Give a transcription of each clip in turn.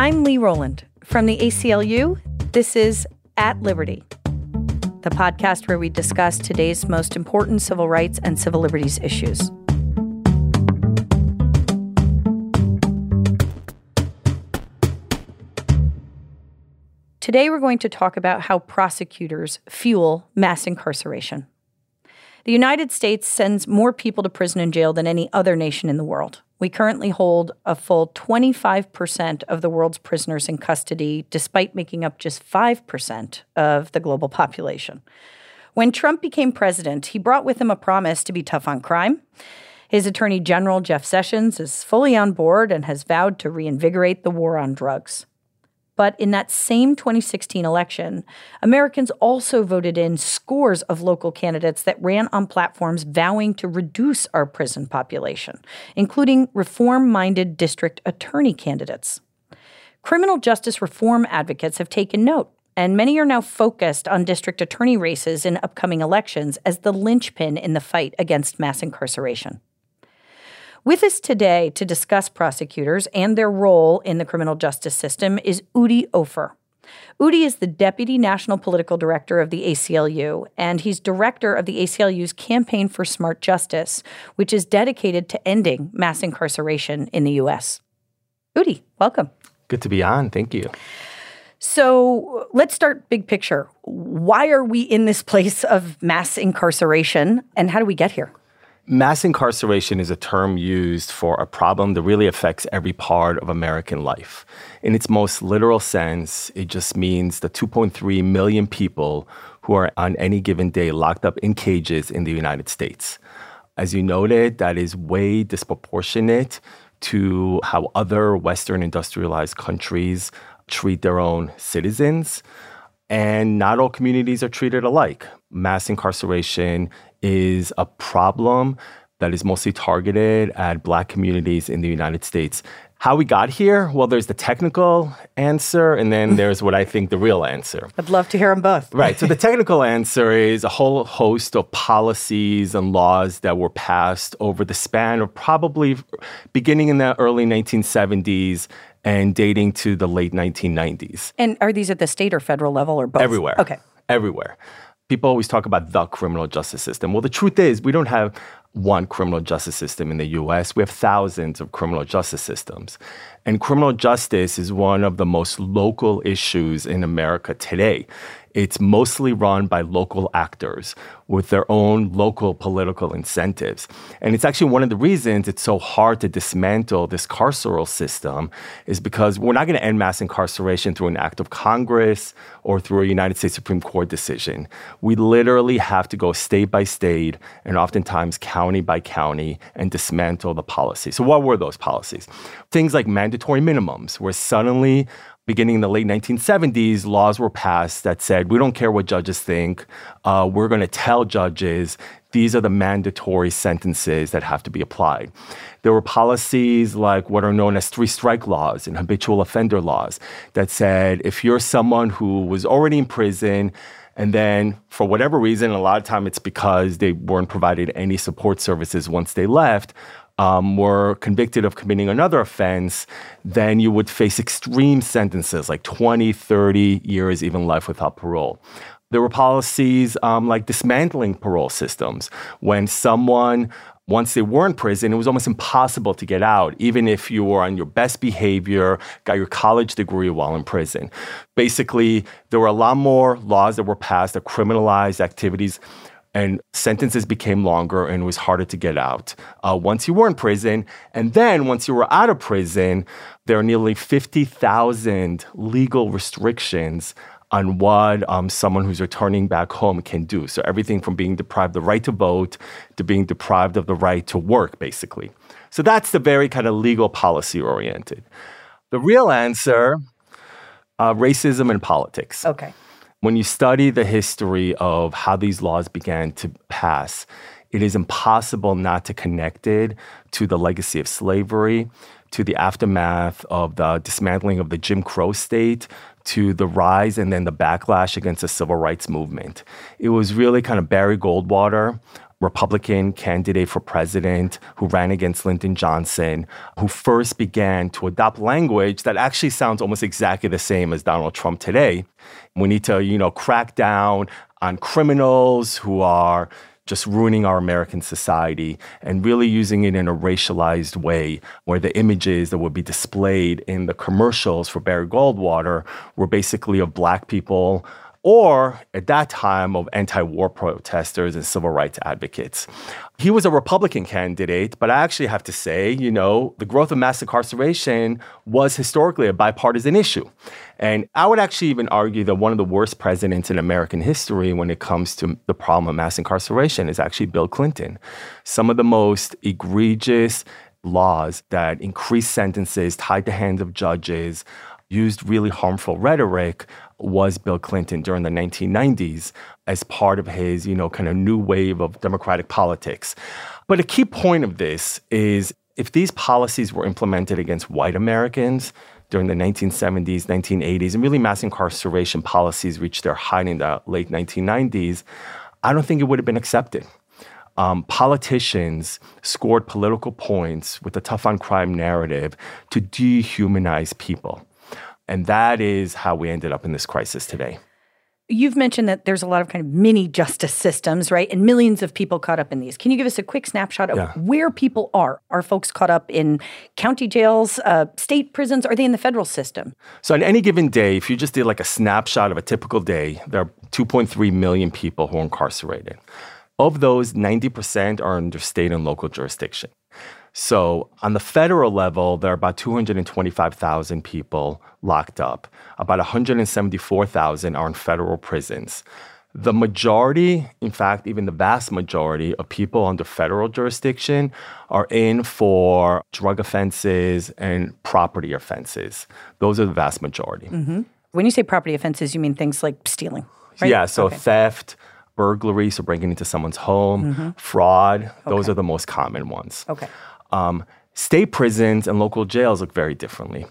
I'm Lee Rowland from the ACLU. This is At Liberty, the podcast where we discuss today's most important civil rights and civil liberties issues. Today, we're going to talk about how prosecutors fuel mass incarceration. The United States sends more people to prison and jail than any other nation in the world. We currently hold a full 25% of the world's prisoners in custody, despite making up just 5% of the global population. When Trump became president, he brought with him a promise to be tough on crime. His Attorney General, Jeff Sessions, is fully on board and has vowed to reinvigorate the war on drugs. But in that same 2016 election, Americans also voted in scores of local candidates that ran on platforms vowing to reduce our prison population, including reform minded district attorney candidates. Criminal justice reform advocates have taken note, and many are now focused on district attorney races in upcoming elections as the linchpin in the fight against mass incarceration. With us today to discuss prosecutors and their role in the criminal justice system is Udi Ofer. Udi is the Deputy National Political Director of the ACLU, and he's director of the ACLU's Campaign for Smart Justice, which is dedicated to ending mass incarceration in the U.S. Udi, welcome. Good to be on. Thank you. So let's start big picture. Why are we in this place of mass incarceration, and how do we get here? Mass incarceration is a term used for a problem that really affects every part of American life. In its most literal sense, it just means the 2.3 million people who are on any given day locked up in cages in the United States. As you noted, that is way disproportionate to how other Western industrialized countries treat their own citizens. And not all communities are treated alike. Mass incarceration is a problem that is mostly targeted at Black communities in the United States. How we got here? Well, there's the technical answer, and then there's what I think the real answer. I'd love to hear them both. right. So, the technical answer is a whole host of policies and laws that were passed over the span of probably beginning in the early 1970s and dating to the late 1990s. And are these at the state or federal level or both? Everywhere. Okay. Everywhere people always talk about the criminal justice system. Well, the truth is, we don't have one criminal justice system in the US. We have thousands of criminal justice systems. And criminal justice is one of the most local issues in America today. It's mostly run by local actors with their own local political incentives. And it's actually one of the reasons it's so hard to dismantle this carceral system is because we're not going to end mass incarceration through an act of Congress or through a United States Supreme Court decision. We literally have to go state by state and oftentimes county by county and dismantle the policy. So what were those policies? Things like mandatory minimums, where suddenly beginning in the late 1970s, laws were passed that said, we don't care what judges think. Uh, we're going to tell judges these are the mandatory sentences that have to be applied. There were policies like what are known as three strike laws and habitual offender laws that said if you're someone who was already in prison, and then, for whatever reason, a lot of time it's because they weren't provided any support services once they left, um, were convicted of committing another offense, then you would face extreme sentences like 20, 30 years, even life without parole. There were policies um, like dismantling parole systems. When someone once they were in prison, it was almost impossible to get out, even if you were on your best behavior, got your college degree while in prison. Basically, there were a lot more laws that were passed that criminalized activities and sentences became longer and it was harder to get out uh, once you were in prison. And then once you were out of prison, there are nearly 50,000 legal restrictions on what um, someone who's returning back home can do. So everything from being deprived the right to vote to being deprived of the right to work, basically. So that's the very kind of legal policy oriented. The real answer, uh, racism and politics. Okay. When you study the history of how these laws began to pass, it is impossible not to connect it to the legacy of slavery, to the aftermath of the dismantling of the Jim Crow state, to the rise and then the backlash against the civil rights movement. It was really kind of Barry Goldwater Republican candidate for president who ran against Lyndon Johnson, who first began to adopt language that actually sounds almost exactly the same as Donald Trump today. We need to, you know, crack down on criminals who are just ruining our American society and really using it in a racialized way where the images that would be displayed in the commercials for Barry Goldwater were basically of black people or at that time of anti war protesters and civil rights advocates. He was a Republican candidate, but I actually have to say, you know, the growth of mass incarceration was historically a bipartisan issue. And I would actually even argue that one of the worst presidents in American history when it comes to the problem of mass incarceration is actually Bill Clinton. Some of the most egregious laws that increased sentences, tied the hands of judges, used really harmful rhetoric was Bill Clinton during the 1990s as part of his, you know, kind of new wave of democratic politics. But a key point of this is if these policies were implemented against white Americans during the 1970s, 1980s, and really mass incarceration policies reached their height in the late 1990s, I don't think it would have been accepted. Um, politicians scored political points with the tough on crime narrative to dehumanize people. And that is how we ended up in this crisis today. You've mentioned that there's a lot of kind of mini justice systems, right? And millions of people caught up in these. Can you give us a quick snapshot of yeah. where people are? Are folks caught up in county jails, uh, state prisons? Are they in the federal system? So, on any given day, if you just did like a snapshot of a typical day, there are 2.3 million people who are incarcerated. Of those, 90% are under state and local jurisdiction. So, on the federal level, there are about 225,000 people locked up. About 174,000 are in federal prisons. The majority, in fact, even the vast majority of people under federal jurisdiction are in for drug offenses and property offenses. Those are the vast majority. Mm-hmm. When you say property offenses, you mean things like stealing, right? Yeah, so okay. theft, burglary, so breaking into someone's home, mm-hmm. fraud, okay. those are the most common ones. Okay. Um, state prisons and local jails look very differently.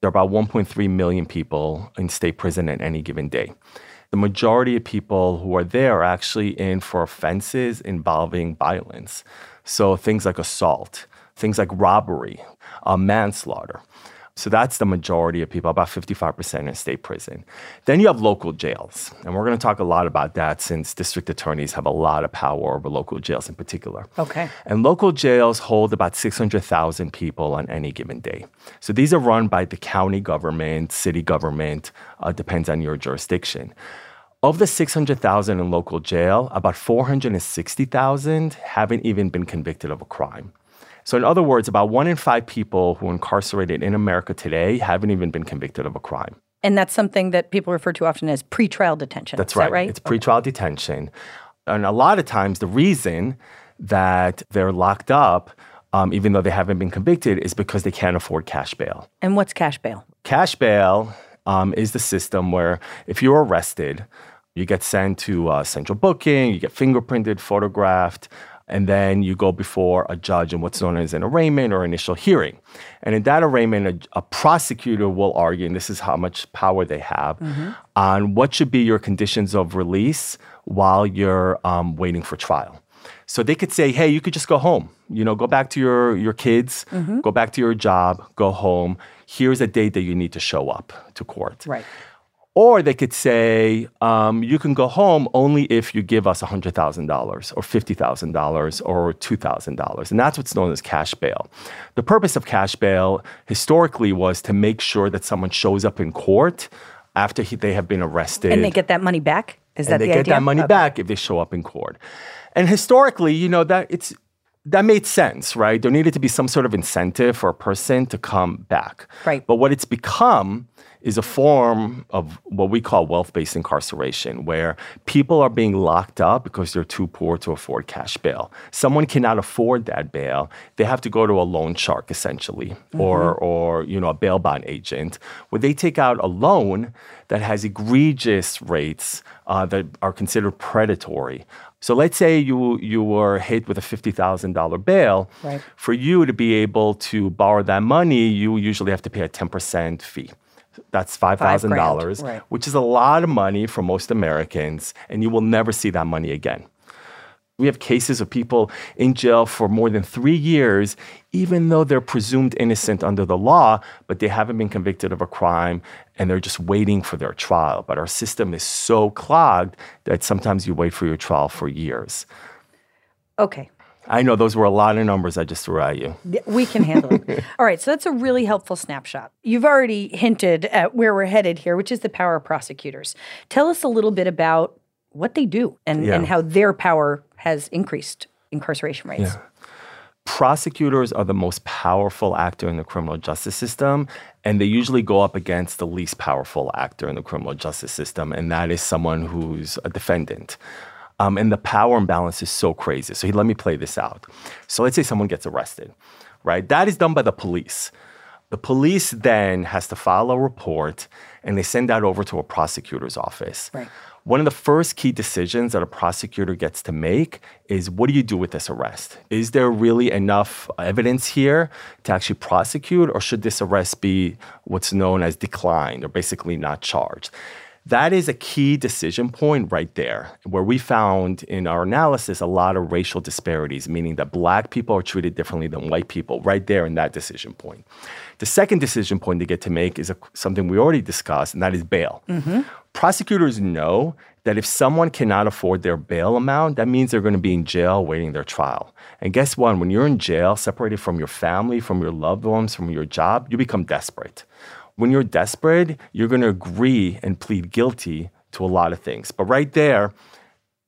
There are about 1.3 million people in state prison at any given day. The majority of people who are there are actually in for offenses involving violence. So things like assault, things like robbery, uh, manslaughter. So that's the majority of people, about 55% in state prison. Then you have local jails. And we're going to talk a lot about that since district attorneys have a lot of power over local jails in particular. Okay. And local jails hold about 600,000 people on any given day. So these are run by the county government, city government, uh, depends on your jurisdiction. Of the 600,000 in local jail, about 460,000 haven't even been convicted of a crime. So, in other words, about one in five people who are incarcerated in America today haven't even been convicted of a crime. And that's something that people refer to often as pretrial detention. That's right. That right. It's pretrial okay. detention. And a lot of times, the reason that they're locked up, um, even though they haven't been convicted, is because they can't afford cash bail. And what's cash bail? Cash bail um, is the system where if you're arrested, you get sent to uh, central booking, you get fingerprinted, photographed, and then you go before a judge in what's known as an arraignment or initial hearing. And in that arraignment, a, a prosecutor will argue, and this is how much power they have, mm-hmm. on what should be your conditions of release while you're um, waiting for trial. So they could say, hey, you could just go home. You know, go back to your, your kids, mm-hmm. go back to your job, go home. Here's a date that you need to show up to court. Right. Or they could say, um, you can go home only if you give us $100,000 or $50,000 or $2,000. And that's what's known as cash bail. The purpose of cash bail historically was to make sure that someone shows up in court after he, they have been arrested. And they get that money back? Is that the they idea? get that money okay. back if they show up in court. And historically, you know, that it's that made sense, right? There needed to be some sort of incentive for a person to come back. Right. But what it's become is a form of what we call wealth based incarceration, where people are being locked up because they're too poor to afford cash bail. Someone cannot afford that bail. They have to go to a loan shark, essentially, mm-hmm. or, or you know, a bail bond agent, where they take out a loan that has egregious rates uh, that are considered predatory. So let's say you you were hit with a fifty thousand dollar bail. Right. For you to be able to borrow that money, you usually have to pay a ten percent fee. That's five thousand dollars, right. which is a lot of money for most Americans, and you will never see that money again. We have cases of people in jail for more than three years, even though they're presumed innocent under the law, but they haven't been convicted of a crime and they're just waiting for their trial. But our system is so clogged that sometimes you wait for your trial for years. Okay. I know those were a lot of numbers I just threw at you. We can handle it. All right, so that's a really helpful snapshot. You've already hinted at where we're headed here, which is the power of prosecutors. Tell us a little bit about what they do and, Yeah. and how their power has increased incarceration rates. Yeah. prosecutors are the most powerful actor in the criminal justice system, and they usually go up against the least powerful actor in the criminal justice system, and that is someone who's a defendant. Um, and the power imbalance is so crazy. So let me play this out. So let's say someone gets arrested, right? That is done by the police. The police then has to file a report and they send that over to a prosecutor's office. Right. One of the first key decisions that a prosecutor gets to make is what do you do with this arrest? Is there really enough evidence here to actually prosecute, or should this arrest be what's known as declined or basically not charged? That is a key decision point right there, where we found in our analysis a lot of racial disparities, meaning that black people are treated differently than white people, right there in that decision point. The second decision point they get to make is a, something we already discussed, and that is bail. Mm-hmm. Prosecutors know that if someone cannot afford their bail amount, that means they're going to be in jail waiting their trial. And guess what? When you're in jail, separated from your family, from your loved ones, from your job, you become desperate. When you're desperate, you're going to agree and plead guilty to a lot of things. But right there,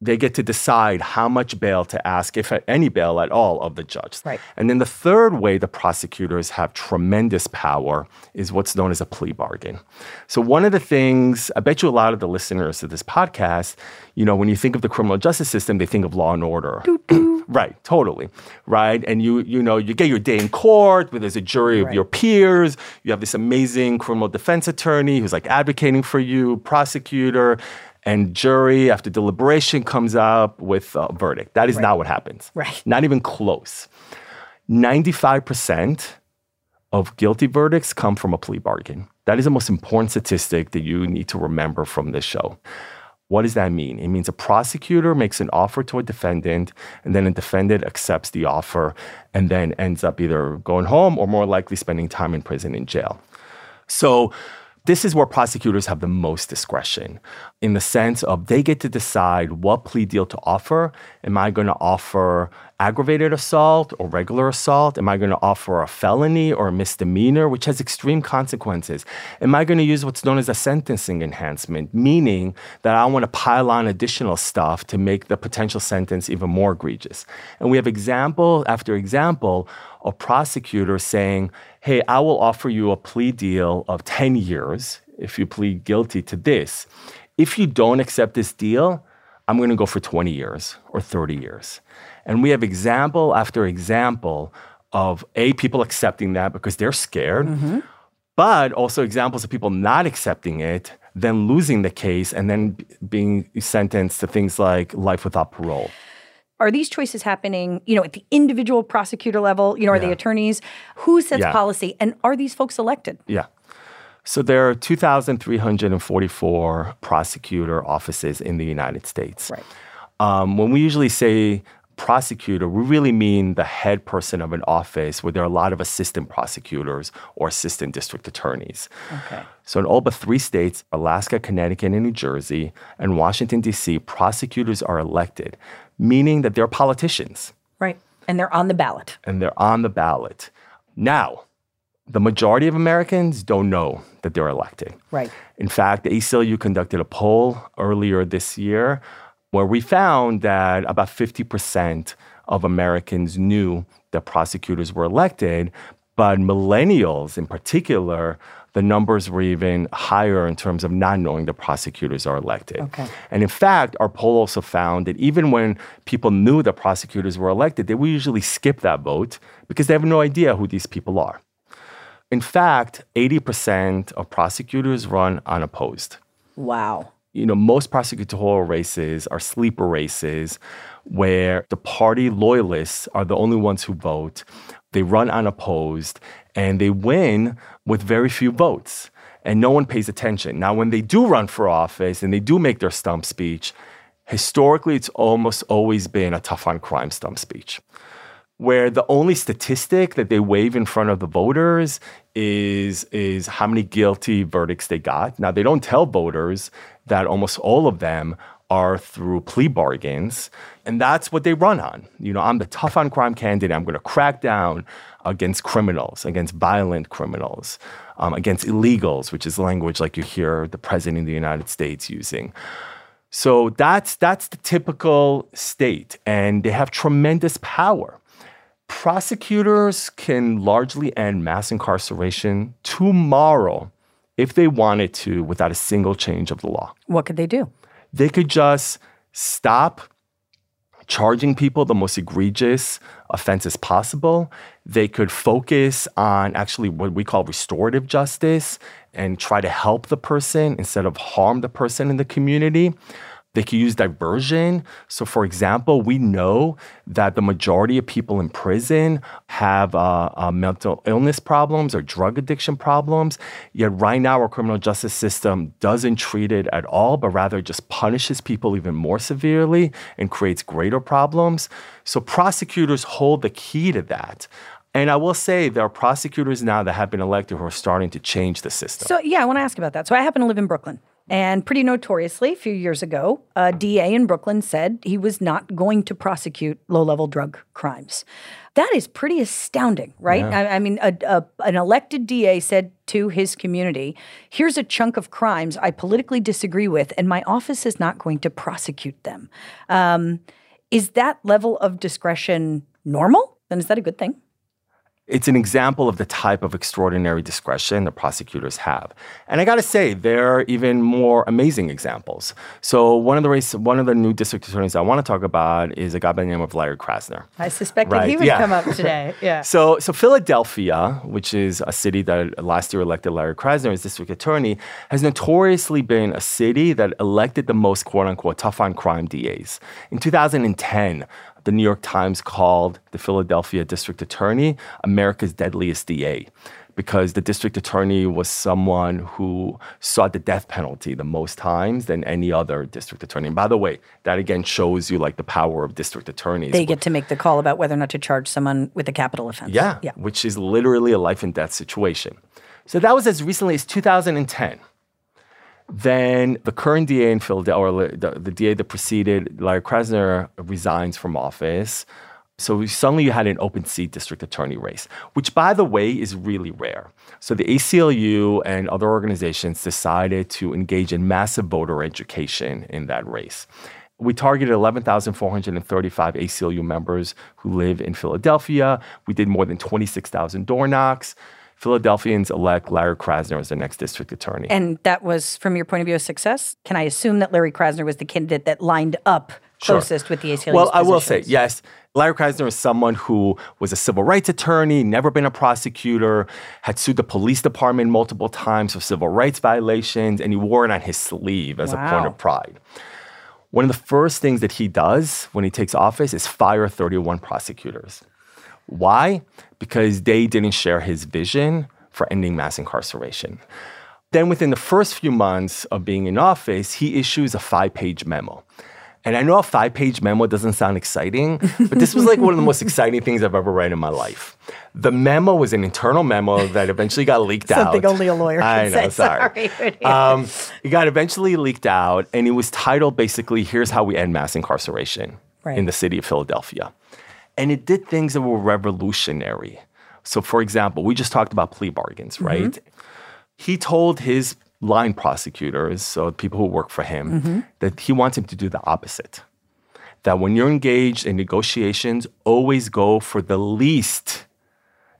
they get to decide how much bail to ask, if any bail at all, of the judge. Right. And then the third way the prosecutors have tremendous power is what's known as a plea bargain. So one of the things, I bet you a lot of the listeners of this podcast, you know, when you think of the criminal justice system, they think of law and order. Right, totally. Right. And you, you know, you get your day in court where there's a jury of Right. your peers. You have this amazing criminal defense attorney who's like advocating for you, prosecutor, and jury after deliberation comes up with a verdict. That is not what happens. Right. Not even close. 95% of guilty verdicts come from a plea bargain. That is the most important statistic that you need to remember from this show. What does that mean? It means a prosecutor makes an offer to a defendant, and then a defendant accepts the offer and then ends up either going home or more likely spending time in prison in jail. So, this is where prosecutors have the most discretion in the sense of they get to decide what plea deal to offer. Am I going to offer aggravated assault or regular assault? Am I going to offer a felony or a misdemeanor, which has extreme consequences? Am I going to use what's known as a sentencing enhancement, meaning that I want to pile on additional stuff to make the potential sentence even more egregious? And we have example after example of prosecutors saying, hey, I will offer you a plea deal of 10 years if you plead guilty to this. If you don't accept this deal, I'm going to go for 20 years or 30 years. And we have example after example of A, people accepting that because they're scared, mm-hmm. but also examples of people not accepting it, then losing the case, and then being sentenced to things like life without parole. Are these choices happening, you know, at the individual prosecutor level? You know, are they Yeah. attorneys? Who sets Yeah. policy? And are these folks elected? Yeah. So there are 2,344 prosecutor offices in the United States. Right. Um, when we usually say prosecutor, we really mean the head person of an office where there are a lot of assistant prosecutors or assistant district attorneys. Okay. So in all but three states, Alaska, Connecticut, and New Jersey, and Washington, D.C., prosecutors are elected, meaning that they're politicians Right. And they're on the ballot. and they're on the ballot. Now, the majority of Americans don't know that they're elected. Right. In fact, the ACLU conducted a poll earlier this year where we found that about 50% of Americans knew that prosecutors were elected, but millennials in particular, the numbers were even higher in terms of not knowing the prosecutors are elected. Okay. And in fact, our poll also found that even when people knew that prosecutors were elected, they would usually skip that vote because they have no idea who these people are. In fact, 80% of prosecutors run unopposed. Wow. You know, most prosecutorial races are sleeper races where the party loyalists are the only ones who vote. They run unopposed and they win with very few votes. And no one pays attention. Now, when they do run for office and they do make their stump speech, historically, it's almost always been a tough on crime stump speech, where the only statistic that they wave in front of the voters is, is how many guilty verdicts they got. Now, they don't tell voters that almost all of them are through plea bargains. And that's what they run on. You know, I'm the tough on crime candidate. I'm going to crack down against criminals, against violent criminals, um, against illegals, which is language like you hear the president of the United States using. So that's that's the typical state, and they have tremendous power. Prosecutors can largely end mass incarceration tomorrow if they wanted to without a single change of the law. What could they do? They could just stop charging people the most egregious offenses possible. They could focus on actually what we call restorative justice and try to help the person instead of harm the person in the community. They can use diversion. So, for example, we know that the majority of people in prison have uh, uh, mental illness problems or drug addiction problems. Yet, right now, our criminal justice system doesn't treat it at all, but rather just punishes people even more severely and creates greater problems. So, prosecutors hold the key to that. And I will say there are prosecutors now that have been elected who are starting to change the system. So, yeah, I want to ask about that. So, I happen to live in Brooklyn. And pretty notoriously, a few years ago, a DA in Brooklyn said he was not going to prosecute low level drug crimes. That is pretty astounding, right? Yeah. I, I, mean, a, a, an elected DA said to his community, here's a chunk of crimes I politically disagree with, and my office is not going to prosecute them. Um, is that level of discretion normal? Then is that a good thing? It's an example of the type of extraordinary discretion the prosecutors have. And I got to say, there are even more amazing examples. So one of the race, one of the new district attorneys I want to talk about is a guy by the name of Larry Krasner. I suspected right? he would yeah. come up today. Yeah. so so Philadelphia, which is a city that last year elected Larry Krasner as district attorney, has notoriously been a city that elected the most quote unquote tough on crime DAs. In 2010, the New York Times called the Philadelphia district attorney America's deadliest DA because the district attorney was someone who sought the death penalty the most times than any other district attorney. And by the way, that again shows you like the power of district attorneys. They get to make the call about whether or not to charge someone with a capital offense. Yeah, yeah. which is literally a life and death situation. So that was as recently as 2010 then the current DA in Philadelphia, or the, the DA that preceded Larry Krasner, resigns from office. So suddenly you had an open seat district attorney race, which, by the way, is really rare. So the ACLU and other organizations decided to engage in massive voter education in that race. We targeted 11,435 ACLU members who live in Philadelphia. We did more than 26,000 door knocks. Philadelphians elect Larry Krasner as their next district attorney. And that was, from your point of view, a success? Can I assume that Larry Krasner was the candidate that lined up closest sure. with the ACLU? Well, I will say, yes. Larry Krasner is someone who was a civil rights attorney, never been a prosecutor, had sued the police department multiple times for civil rights violations, and he wore it on his sleeve as wow. a point of pride. One of the first things that he does when he takes office is fire 31 prosecutors. Why? Because they didn't share his vision for ending mass incarceration. Then, within the first few months of being in office, he issues a five page memo. And I know a five page memo doesn't sound exciting, but this was like one of the most exciting things I've ever read in my life. The memo was an internal memo that eventually got leaked Something out. Something only a lawyer I can know, say. Sorry. sorry. Um, it got eventually leaked out, and it was titled basically, Here's How We End Mass Incarceration right. in the city of Philadelphia. And it did things that were revolutionary. So, for example, we just talked about plea bargains, mm-hmm. right? He told his line prosecutors, so people who work for him, mm-hmm. that he wants him to do the opposite. That when you're engaged in negotiations, always go for the least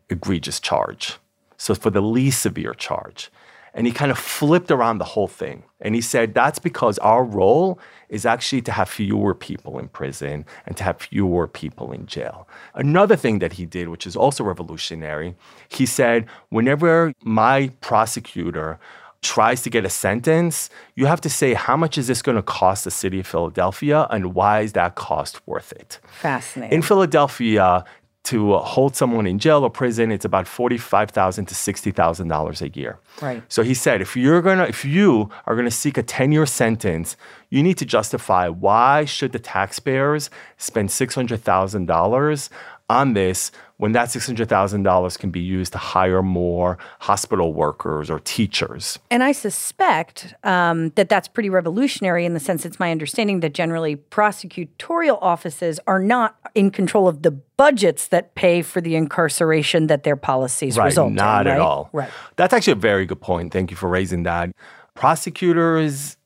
egregious charge. So, for the least severe charge. And he kind of flipped around the whole thing. And he said, that's because our role is actually to have fewer people in prison and to have fewer people in jail. Another thing that he did, which is also revolutionary, he said, whenever my prosecutor tries to get a sentence, you have to say, how much is this going to cost the city of Philadelphia and why is that cost worth it? Fascinating. In Philadelphia, to uh, hold someone in jail or prison, it's about forty-five thousand to sixty thousand dollars a year. Right. So he said, if you're gonna, if you are gonna seek a ten-year sentence, you need to justify why should the taxpayers spend six hundred thousand dollars on this when that $600,000 can be used to hire more hospital workers or teachers. And I suspect um, that that's pretty revolutionary in the sense it's my understanding that generally prosecutorial offices are not in control of the budgets that pay for the incarceration that their policies result right, result not in. at right? all. Right. That's actually a very good point. Thank you for raising that. Prosecutors,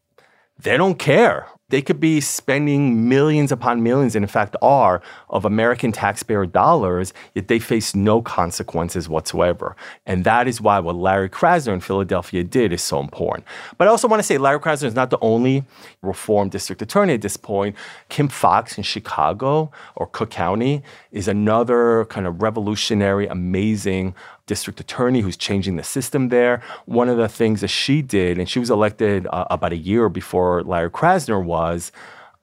they don't care they could be spending millions upon millions, and in fact are, of American taxpayer dollars, yet they face no consequences whatsoever. And that is why what Larry Krasner in Philadelphia did is so important. But I also want to say Larry Krasner is not the only reform district attorney at this point. Kim Foxx in Chicago or Cook County is another kind of revolutionary, amazing district attorney who's changing the system there. One of the things that she did, and she was elected uh, about a year before Larry Krasner was,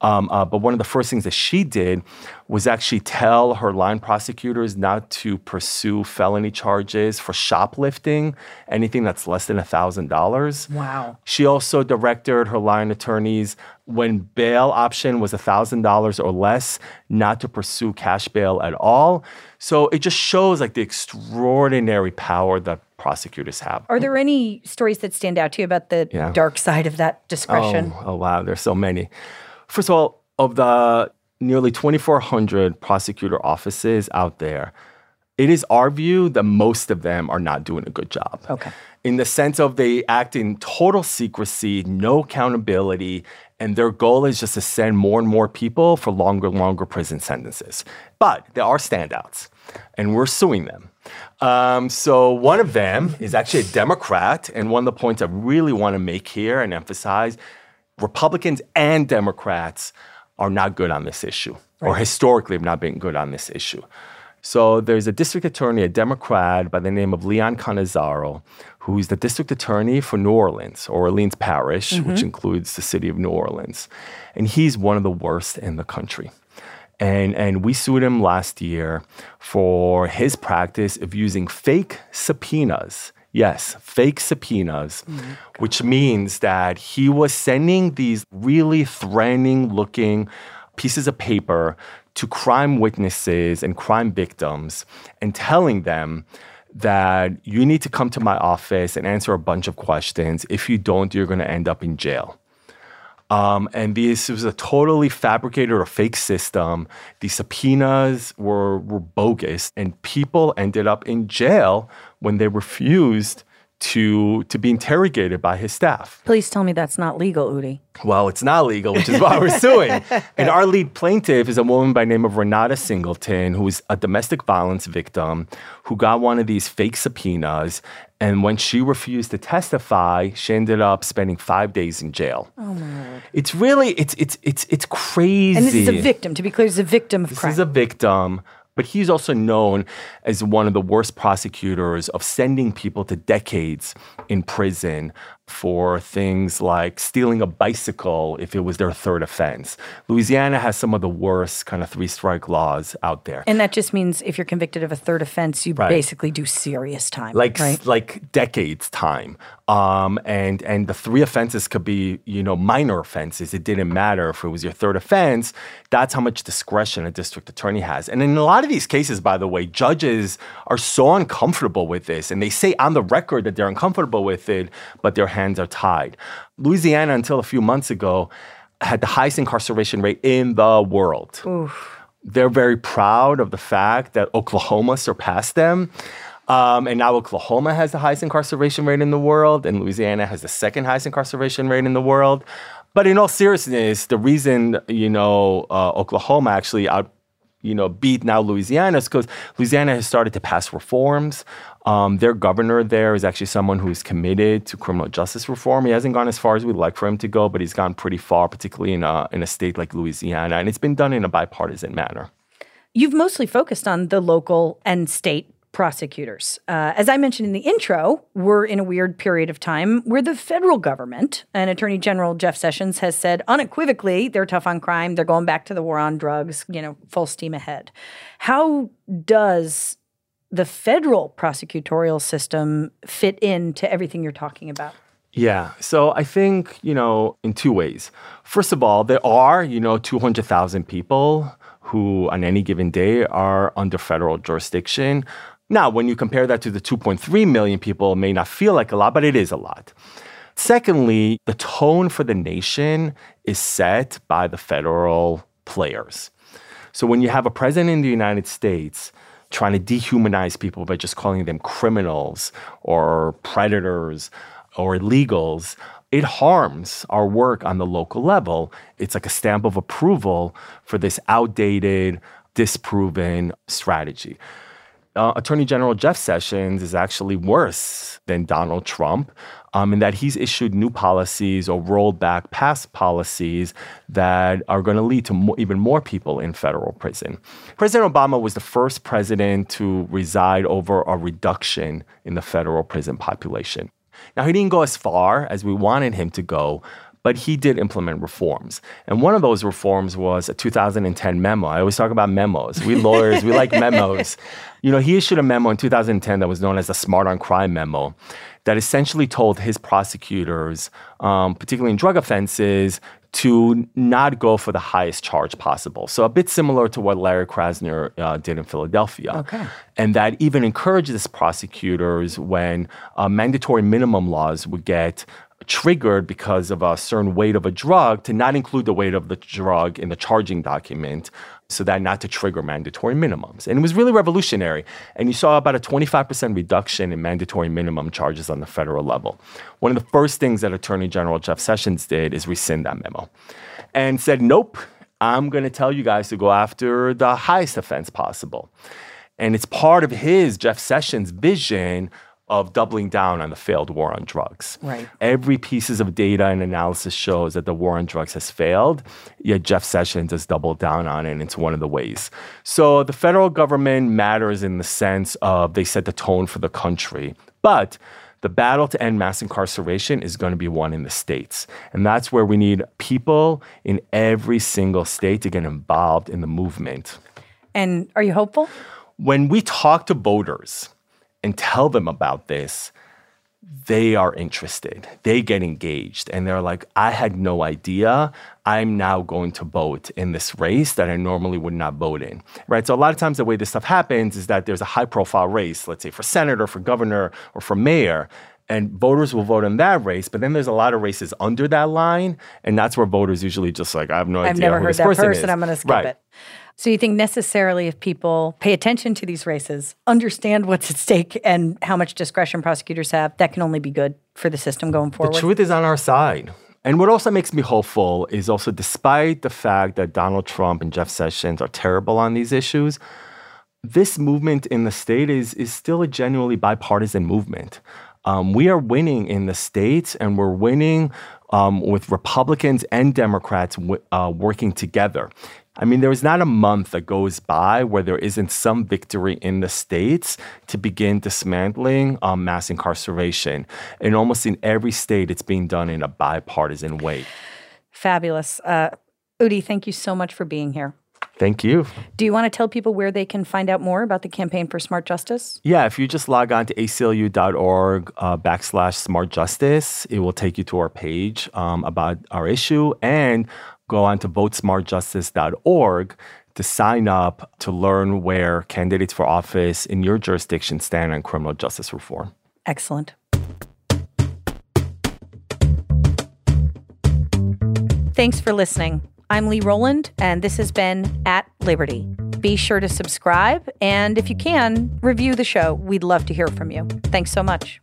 um, uh, but one of the first things that she did was actually tell her line prosecutors not to pursue felony charges for shoplifting, anything that's less than $1,000. Wow. She also directed her line attorneys when bail option was $1,000 or less, not to pursue cash bail at all. So it just shows like the extraordinary power that prosecutors have. Are there any stories that stand out to you about the yeah. dark side of that discretion? Oh, oh, wow, there's so many. First of all, of the nearly 2,400 prosecutor offices out there, it is our view that most of them are not doing a good job. Okay. In the sense of they act in total secrecy, no accountability, and their goal is just to send more and more people for longer, longer prison sentences. But there are standouts, and we're suing them. Um, so one of them is actually a Democrat, and one of the points I really want to make here and emphasize: Republicans and Democrats are not good on this issue, right. or historically have not been good on this issue. So there's a district attorney, a Democrat by the name of Leon Cannizzaro, who's the district attorney for New Orleans, Orleans Parish, mm-hmm. which includes the city of New Orleans. And he's one of the worst in the country. And, and we sued him last year for his practice of using fake subpoenas. Yes, fake subpoenas, oh which means that he was sending these really threatening looking pieces of paper to crime witnesses and crime victims and telling them that you need to come to my office and answer a bunch of questions. If you don't, you're going to end up in jail. Um, and this was a totally fabricated or fake system. The subpoenas were, were bogus, and people ended up in jail when they refused to to be interrogated by his staff. Please tell me that's not legal, Udi. Well, it's not legal, which is why we're suing. And our lead plaintiff is a woman by name of Renata Singleton, who is a domestic violence victim who got one of these fake subpoenas. And when she refused to testify, she ended up spending five days in jail. Oh my lord! It's really it's it's it's it's crazy. And this is a victim. To be clear, is a victim of this crime. This is a victim but he's also known as one of the worst prosecutors of sending people to decades in prison for things like stealing a bicycle if it was their third offense. Louisiana has some of the worst kind of three strike laws out there. And that just means if you're convicted of a third offense, you right. basically do serious time. Like right? like decades time. Um, and and the three offenses could be, you know, minor offenses. It didn't matter if it was your third offense. That's how much discretion a district attorney has. And in a lot of these cases, by the way, judges are so uncomfortable with this and they say on the record that they're uncomfortable with it, but they're hands are tied. Louisiana, until a few months ago, had the highest incarceration rate in the world. Oof. They're very proud of the fact that Oklahoma surpassed them. Um, and now Oklahoma has the highest incarceration rate in the world, and Louisiana has the second highest incarceration rate in the world. But in all seriousness, the reason you know uh, Oklahoma actually out you know beat now Louisiana is because Louisiana has started to pass reforms um, their governor there is actually someone who is committed to criminal justice reform. He hasn't gone as far as we'd like for him to go, but he's gone pretty far, particularly in a, in a state like Louisiana. And it's been done in a bipartisan manner. You've mostly focused on the local and state prosecutors. Uh, as I mentioned in the intro, we're in a weird period of time where the federal government and Attorney General Jeff Sessions has said unequivocally they're tough on crime, they're going back to the war on drugs, you know, full steam ahead. How does the federal prosecutorial system fit into everything you're talking about? Yeah. So I think, you know, in two ways. First of all, there are, you know, 200,000 people who on any given day are under federal jurisdiction. Now, when you compare that to the 2.3 million people, it may not feel like a lot, but it is a lot. Secondly, the tone for the nation is set by the federal players. So when you have a president in the United States trying to dehumanize people by just calling them criminals or predators or illegals, it harms our work on the local level. It's like a stamp of approval for this outdated, disproven strategy. Uh, Attorney General Jeff Sessions is actually worse than Donald Trump um, in that he's issued new policies or rolled back past policies that are going to lead to more, even more people in federal prison. President Obama was the first president to reside over a reduction in the federal prison population. Now, he didn't go as far as we wanted him to go, but he did implement reforms. And one of those reforms was a 2010 memo. I always talk about memos. We lawyers, we like memos. You know, he issued a memo in 2010 that was known as the Smart on Crime memo that essentially told his prosecutors, um, particularly in drug offenses, to not go for the highest charge possible. So a bit similar to what Larry Krasner uh, did in Philadelphia. Okay. And that even encourages prosecutors when uh, mandatory minimum laws would get triggered because of a certain weight of a drug to not include the weight of the drug in the charging document so that not to trigger mandatory minimums. And it was really revolutionary. And you saw about a 25% reduction in mandatory minimum charges on the federal level. One of the first things that Attorney General Jeff Sessions did is rescind that memo and said, nope, I'm going to tell you guys to go after the highest offense possible. And it's part of his, Jeff Sessions' vision of doubling down on the failed war on drugs. Right. Every pieces of data and analysis shows that the war on drugs has failed, yet Jeff Sessions has doubled down on it, and it's one of the ways. So the federal government matters in the sense of they set the tone for the country. But the battle to end mass incarceration is going to be won in the states. And that's where we need people in every single state to get involved in the movement. And are you hopeful? When we talk to voters, and tell them about this, they are interested. They get engaged and they're like, I had no idea. I'm now going to vote in this race that I normally would not vote in. Right. So, a lot of times, the way this stuff happens is that there's a high profile race, let's say for senator, for governor, or for mayor. And voters will vote in that race, but then there's a lot of races under that line, and that's where voters usually just like, I have no I've idea. never who heard this that person, person. I'm going to skip right. it. So you think necessarily if people pay attention to these races, understand what's at stake and how much discretion prosecutors have, that can only be good for the system going forward? The truth is on our side. And what also makes me hopeful is also despite the fact that Donald Trump and Jeff Sessions are terrible on these issues, this movement in the state is, is still a genuinely bipartisan movement. Um, we are winning in the states, and we're winning um, with Republicans and Democrats w- uh, working together. I mean, there is not a month that goes by where there isn't some victory in the states to begin dismantling um, mass incarceration. And almost in every state, it's being done in a bipartisan way. Fabulous. Uh, Udi, thank you so much for being here. Thank you. Do you want to tell people where they can find out more about the Campaign for Smart Justice? Yeah, if you just log on to aclu.org uh, backslash smart justice, it will take you to our page um, about our issue and go on to votesmartjustice.org to sign up to learn where candidates for office in your jurisdiction stand on criminal justice reform. Excellent. Thanks for listening. I'm Lee Rowland, and this has been At Liberty. Be sure to subscribe, and if you can, review the show. We'd love to hear from you. Thanks so much.